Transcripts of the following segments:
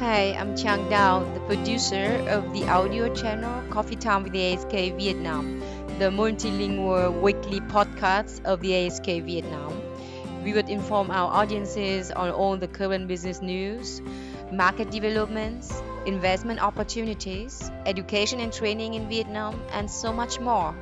Hi, I'm Chang Dao, the producer of the audio channel Coffee Time with the AHK Vietnam, the multilingual weekly podcast of the AHK Vietnam. We would inform our audiences on all the current business news, market developments, investment opportunities, education and training in Vietnam, and so much more.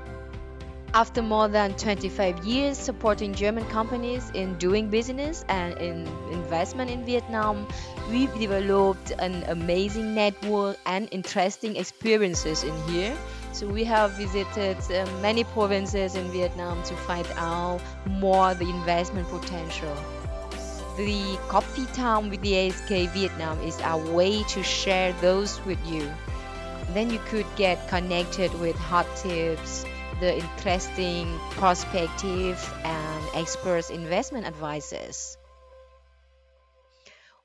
After more than 25 years supporting German companies in doing business and in investment in Vietnam, we've developed an amazing network and interesting experiences in here. So we have visited uh, many provinces in Vietnam to find out more the investment potential. The Coffee Time with the AHK Vietnam is our way to share those with you. Then you could get connected with hot tips, the interesting perspective and experts investment advisors.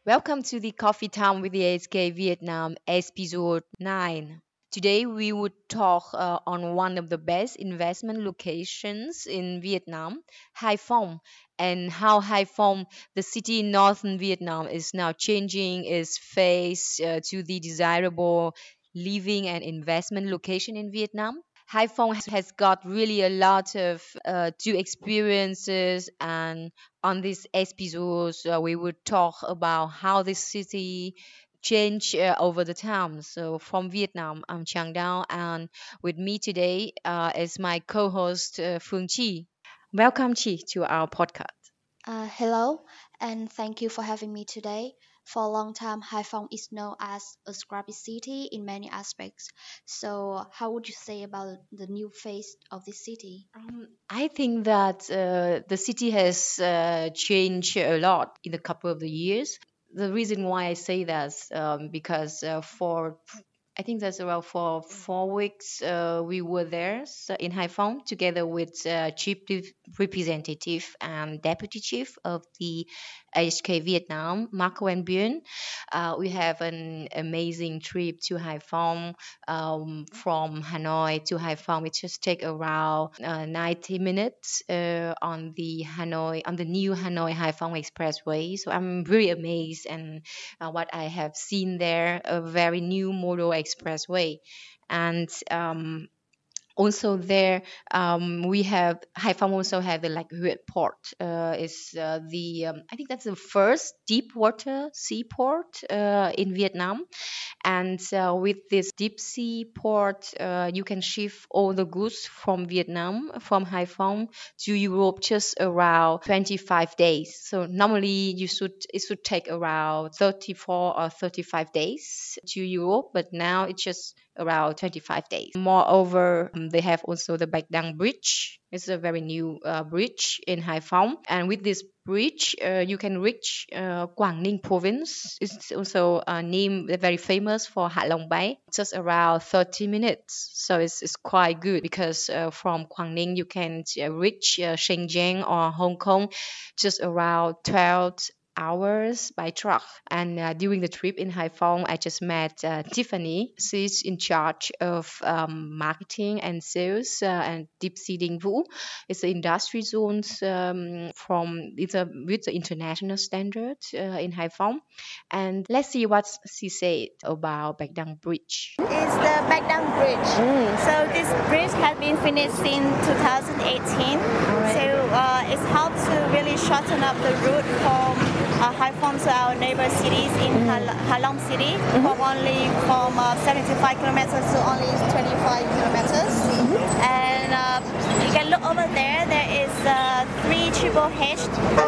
Welcome to the Coffee Time with the AHK Vietnam episode 9. Today we would talk uh, on one of the best investment locations in Vietnam, Hai Phong, and how Hai Phong, the city in northern Vietnam, is now changing its face uh, to the desirable living and investment location in Vietnam. Hai Phong has got really a lot of uh, experiences, and on this episode, uh, we will talk about how this city changed uh, over the time. So from Vietnam, I'm Chang Dao, and with me today uh, is my co-host uh, Phương Chi. Welcome, Chi, to our podcast. Uh, hello, and thank you for having me today. For a long time, Haiphong is known as a scrappy city in many aspects. So, how would you say about the new face of this city? Um, I think that uh, the city has uh, changed a lot in a couple of years. The reason why I say that is um, because uh, for I think that's around for four weeks uh, we were there so in Haiphong together with uh, chief representative and deputy chief of the AHK Vietnam, Marco and Buen. Uh, we have an amazing trip to Haiphong um, from Hanoi to Haiphong. It just take around uh, 90 minutes uh, on the Hanoi on the new Hanoi Haiphong Expressway. So I'm really amazed and uh, what I have seen there, a very new model expressway, and um, also there um, we have Haiphong also have the Lach Huyen port uh, is uh, the um, I think that's the first deep water seaport uh, in Vietnam and uh, with this deep sea port uh, you can ship all the goods from Vietnam from Haiphong to Europe just around 25 days so normally you should it should take around 34 or 35 days to Europe but now it's just around 25 days. Moreover, um, they have also the Đằng Bridge. It's a very new uh, bridge in Haiphong, and with this bridge, uh, you can reach uh, Quảng Ninh province. It's also a name very famous for Hạ Long Bay, just around 30 minutes. So it's, it's quite good because uh, from Quảng Ninh you can uh, reach uh, Shenzhen or Hong Kong just around 12 hours by truck. And uh, during the trip in Haiphong, I just met uh, Tiffany. She's in charge of um, marketing and sales uh, and DEEP C Vũ. It's the industry zones um, from it's a with the international standard uh, in Haiphong. And let's see what she said about Đằng Bridge. It's the Đằng Bridge. Mm. So this bridge has been finished in 2018. Right. So uh, it's helped to really shorten up the route from uh, Haiphong to our neighbor cities in mm-hmm. Ha Long City mm-hmm. from only from uh, 75 kilometers to only 25 kilometers. Mm-hmm. And uh, you can look over there. There is uh, three triple H,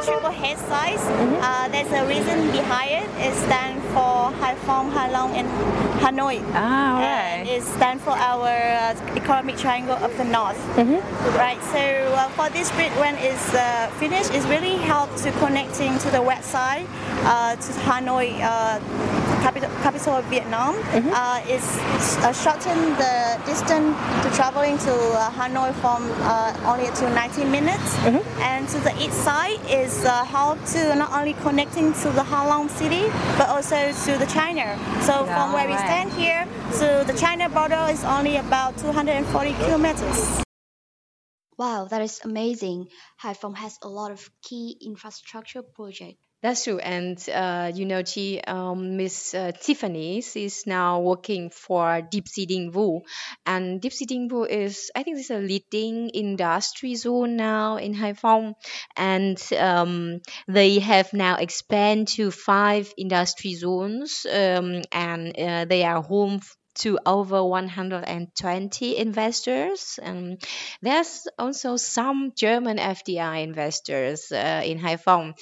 triple H size. Mm-hmm. Uh, there's a reason behind it. It stands for Haiphong, Ha Long, and Hanoi. Ah, right. And it stands for our uh, economic triangle of the north. Mm-hmm. Right. So uh, for this bridge, when it's uh, finished, it's really helped to connecting to the website side uh, to Hanoi, uh, capital, capital of Vietnam. Mm-hmm. Uh, is uh, shorten the distance to traveling to uh, Hanoi from uh, only to 19 minutes. Mm-hmm. And to the east side is how to not only connecting to the Ha Long city, but also to the China. So yeah, from where right. we stand here to the China border is only about 240 kilometers. Wow, that is amazing. Haiphong has a lot of key infrastructure projects That's true. And, uh, you know, Chi, um, Miss uh, Tiffany is now working for DEEP C Dinh Vu. And DEEP C Dinh Vu is, I think, is a leading industry zone now in Haiphong. And um, they have now expanded to five industry zones. Um, and uh, they are home to over 120 investors. Um, there's also some German FDI investors uh, in Haiphong.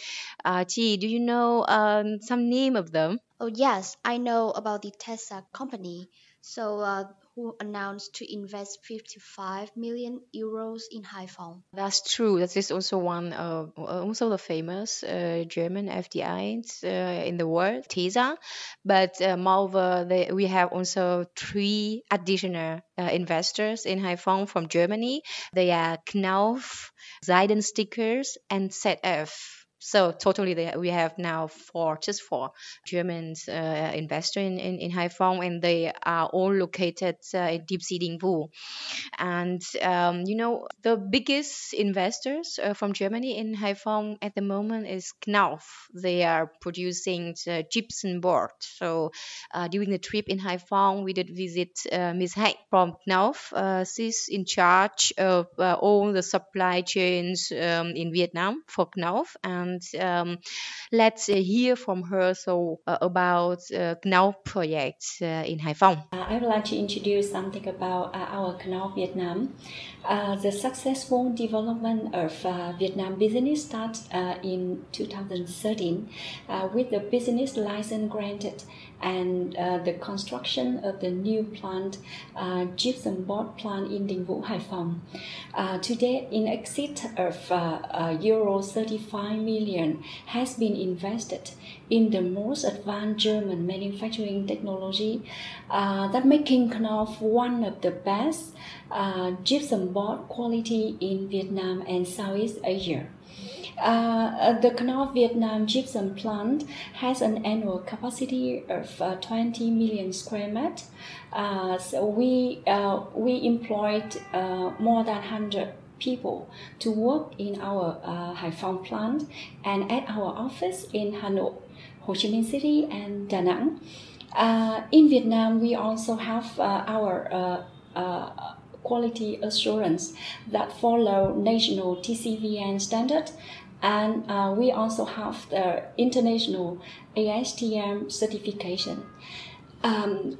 Uh, Chi, do you know um, some name of them? Oh yes, I know about the TESA company. So uh, who announced to invest 55 million euros in Haiphong. That's true. That is also one of also the famous uh, German FDIs uh, in the world, TESA. But uh, moreover, they, we have also three additional uh, investors in Haiphong from Germany. They are Knauf, Seidenstickers, and ZF. So totally, they, we have now four, just four German uh, investor in, in, in Haiphong, and they are all located uh, in DEEP C Dinh Vu. And um, you know, the biggest investors uh, from Germany in Haiphong at the moment is Knauf. They are producing the gypsum board. So uh, during the trip in Haiphong, we did visit uh, Ms. Hạnh from Knauf. Uh, she's in charge of all the supply chains um, in Vietnam for Knauf and and um, let's uh, hear from her so uh, about uh, Knauf project in Haiphong. I would like to introduce something about our Knauf Vietnam. the successful development of Vietnam business started in 2013 with the business license granted and uh, the construction of the new plant, uh, gypsum board plant in Dinh Vu, Haiphong. Uh, today, in exit of uh, uh, euro 35 million has been invested in the most advanced German manufacturing technology uh, that making Knauf one of the best gypsum board quality in Vietnam and Southeast Asia. Uh, the Knauf Vietnam gypsum plant has an annual capacity of uh, 20 million square meters. Uh, so we uh, we employed uh, more than 100 people to work in our uh, Haiphong plant and at our office in Hanoi, Ho Chi Minh City, and Da Nang. in Vietnam, we also have our quality assurance that follow national TCVN standard and uh, we also have the international ASTM certification. Um,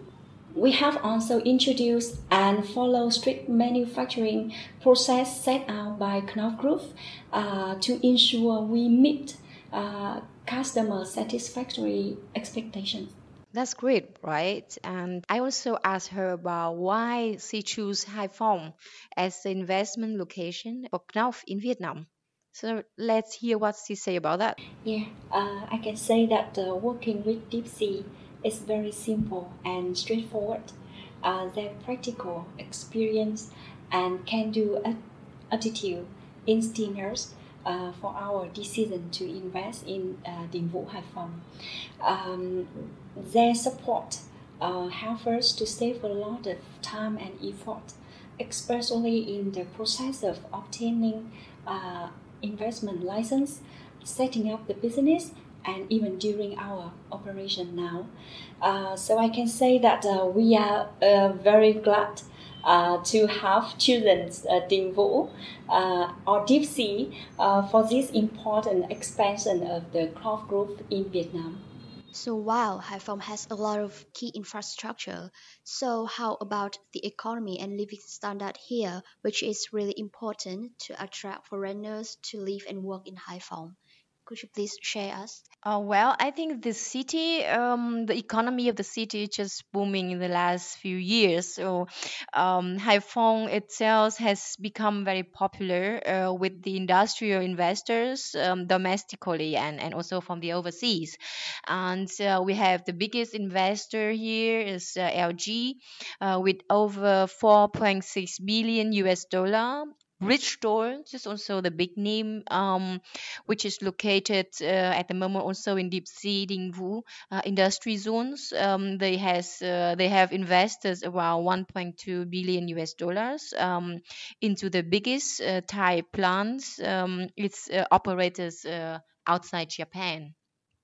we have also introduced and follow strict manufacturing process set out by Knauf Group uh, to ensure we meet uh, customer satisfactory expectations. That's great, right? And I also asked her about why she chose Haiphong as the investment location for Knauf in Vietnam. So let's hear what she say about that. Yeah, uh, I can say that uh, working with DEEP C is very simple and straightforward. Uh, their practical experience and can-do attitude instincts uh, for our decision to invest in uh, Dinh Vu Haiphong. Um, their support uh, helps us to save a lot of time and effort, especially in the process of obtaining uh, investment license, setting up the business, and even during our operation now. Uh, so I can say that uh, we are uh, very glad uh, to have children uh, Dinh Vu uh, or DEEP C uh, for this important expansion of the Knauf Group in Vietnam. So while Haiphong has a lot of key infrastructure, so how about the economy and living standard here, which is really important to attract foreigners to live and work in Haiphong? Could you please share us? Uh, well, I think the city, um, the economy of the city is just booming in the last few years. So, um, Haiphong itself has become very popular uh, with the industrial investors um, domestically and, and also from the overseas. And uh, we have the biggest investor here is uh, LG uh, with over 4.6 billion US dollar Bridgestone is also the big name, um, which is located uh, at the moment also in DEEP C Dinh Vu uh, industry zones. Um, they has uh, they have invested around 1.2 billion US dollars um, into the biggest uh, Thai plants. Um, it's uh, operators uh, outside Japan.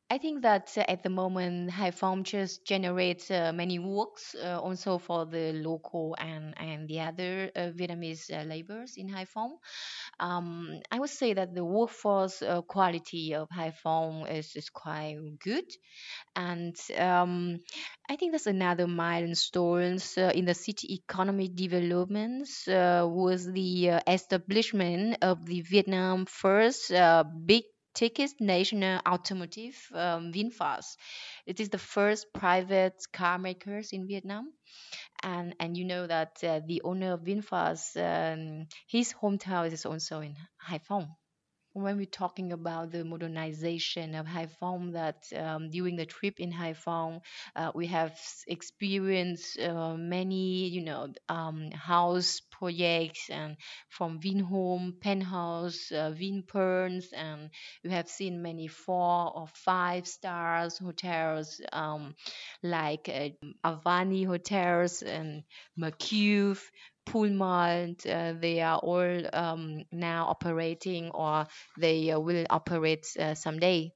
I think that at the moment, High Haiphong just generates uh, many works uh, also for the local and, and the other uh, Vietnamese uh, laborers in Haiphong. Um, I would say that the workforce uh, quality of Haiphong is, is quite good. And um, I think that's another milestone in the city economy developments was the establishment of the Vietnam first big Ticket's national automotive um, VinFast. It is the first private car makers in Vietnam, and and you know that uh, the owner of VinFast, um, his hometown is also in Haiphong when we're talking about the modernization of Haiphong, that um, during the trip in Haiphong, uh, we have experienced uh, many, you know, um, house projects and from Vinhome, Penthouse, uh, Vinpearls, and we have seen many four or five stars hotels um, like uh, Avani hotels and Mercure, Pullman, uh, they are all um, now operating or they uh, will operate uh, someday.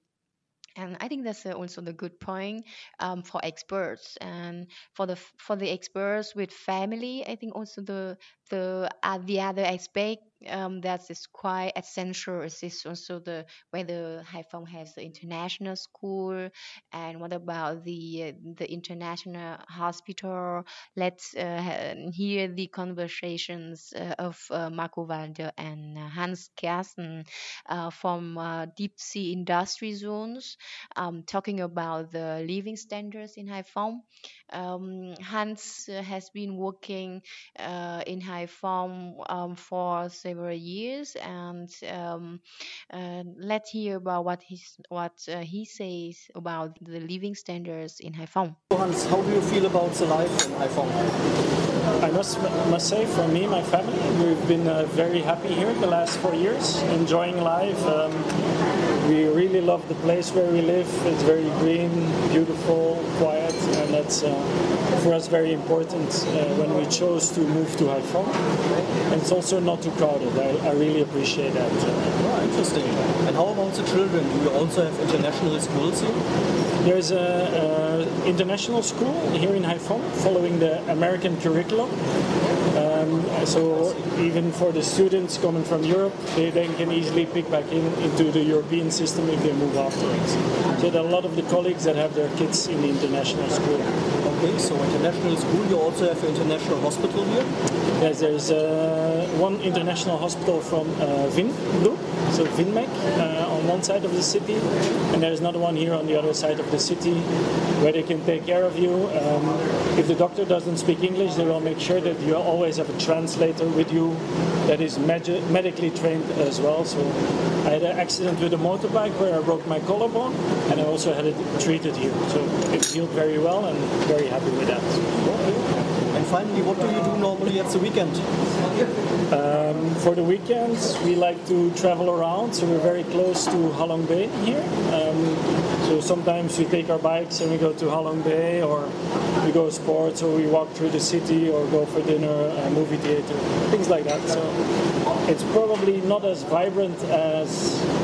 And I think that's uh, also the good point um, for experts and for the for the experts with family. I think also the the uh, the other aspect um, that is quite essential is also the whether Haiphong has the international school and what about the the international hospital. Let's uh, hear the conversations uh, of uh, Marco Walder and uh, Hans Kersten uh, from uh, deep sea industry zones, um, talking about the living standards in Haiphong. Um, Hans has been working uh, in Haiphong um, for several years, and um, uh, let's hear about what he's, what uh, he says about the living standards in Haiphong. Hans, how do you feel about the life in Haiphong? I must must say, for me, my family, we've been uh, very happy here the last four years, enjoying life. Um, we really love the place where we live. It's very green, beautiful, quiet, and that's uh, for us very important uh, when we chose to move to Haifa. And it's also not too crowded. I, I really appreciate that. Oh, interesting. And how about the children? Do you also have international schools here? There's an international school here in Haiphong following the American curriculum. So even for the students coming from Europe, they then can easily pick back in into the European system if they move afterwards. So there are a lot of the colleagues that have their kids in the international school. Okay, so international school, you also have an international hospital here? Yes, there's uh, one international hospital from uh, Vin so Vinmec, uh, on one side of the city, and there's another one here on the other side of the city where they can take care of you. Um, if the doctor doesn't speak English, they will make sure that you always have a translator with you that is med- medically trained as well. So I had an accident with a motorbike where I broke my collarbone, and I also had it treated here. So it healed very well, and very happy with that. Finally, what do you do normally at the weekend? Um, for the weekends, we like to travel around, so we're very close to Halong Bay here. Um, so sometimes we take our bikes and we go to Halong Bay, or we go sports, or we walk through the city, or go for dinner, a movie theater, things like that. So it's probably not as vibrant as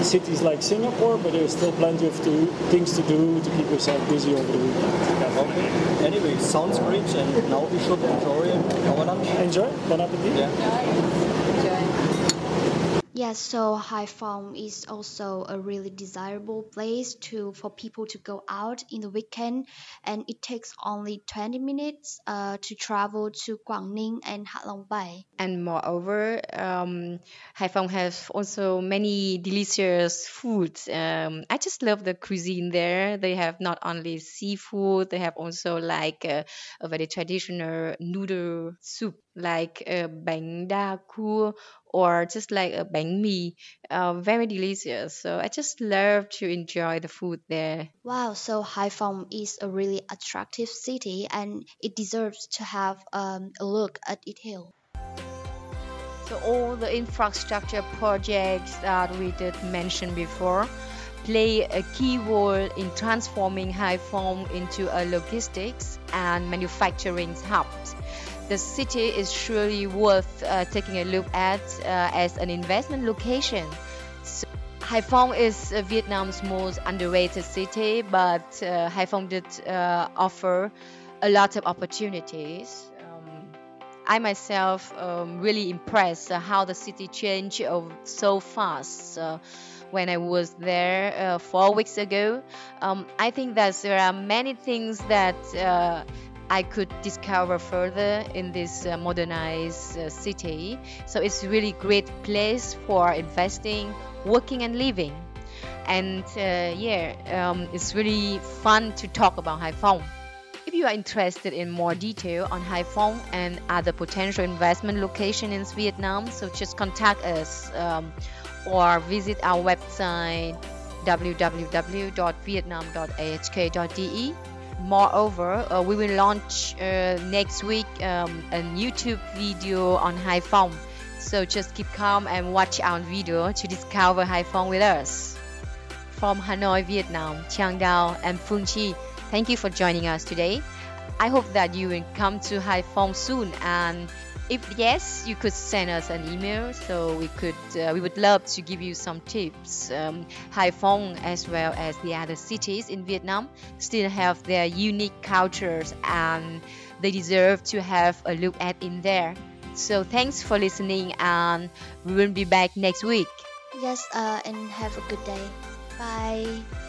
cities like Singapore, but there's still plenty of to, things to do to keep yourself busy over the weekend. Okay. Anyway, sounds great, and now we should enjoy our lunch. Enjoy. Bon appetit. Yeah. Yes, so Haiphong is also a really desirable place to for people to go out in the weekend, and it takes only 20 minutes uh, to travel to Quang Ninh and Hạ Long Bay. And moreover, um, Haiphong has also many delicious foods. Um, I just love the cuisine there. They have not only seafood, they have also like a, a very traditional noodle soup, like uh, bánh đa cua or just like a bánh mì, uh, very delicious. So I just love to enjoy the food there. Wow, so Haiphong is a really attractive city and it deserves to have um, a look at it hill. So all the infrastructure projects that we did mention before play a key role in transforming Haiphong into a logistics and manufacturing hub the city is surely worth uh, taking a look at uh, as an investment location. So Haiphong is uh, Vietnam's most underrated city, but uh, Haiphong did uh, offer a lot of opportunities. Um, I myself um, really impressed uh, how the city changed so fast. Uh, when I was there uh, four weeks ago, um, I think that there are many things that I could discover further in this uh, modernized uh, city. So it's really great place for investing, working, and living. And uh, yeah, um, it's really fun to talk about Haiphong. If you are interested in more detail on Haiphong and other potential investment location in Vietnam, so just contact us um, or visit our website www.vietnam.ahk.de Moreover, uh, we will launch uh, next week um, a YouTube video on Haiphong. So just keep calm and watch our video to discover Haiphong with us. From Hanoi, Vietnam, Chiang Dao and Phương Chi, thank you for joining us today. I hope that you will come to Haiphong soon and if yes, you could send us an email. So we could, uh, we would love to give you some tips. Um, Haiphong, as well as the other cities in Vietnam, still have their unique cultures, and they deserve to have a look at in there. So thanks for listening, and we will be back next week. Yes, uh, and have a good day. Bye.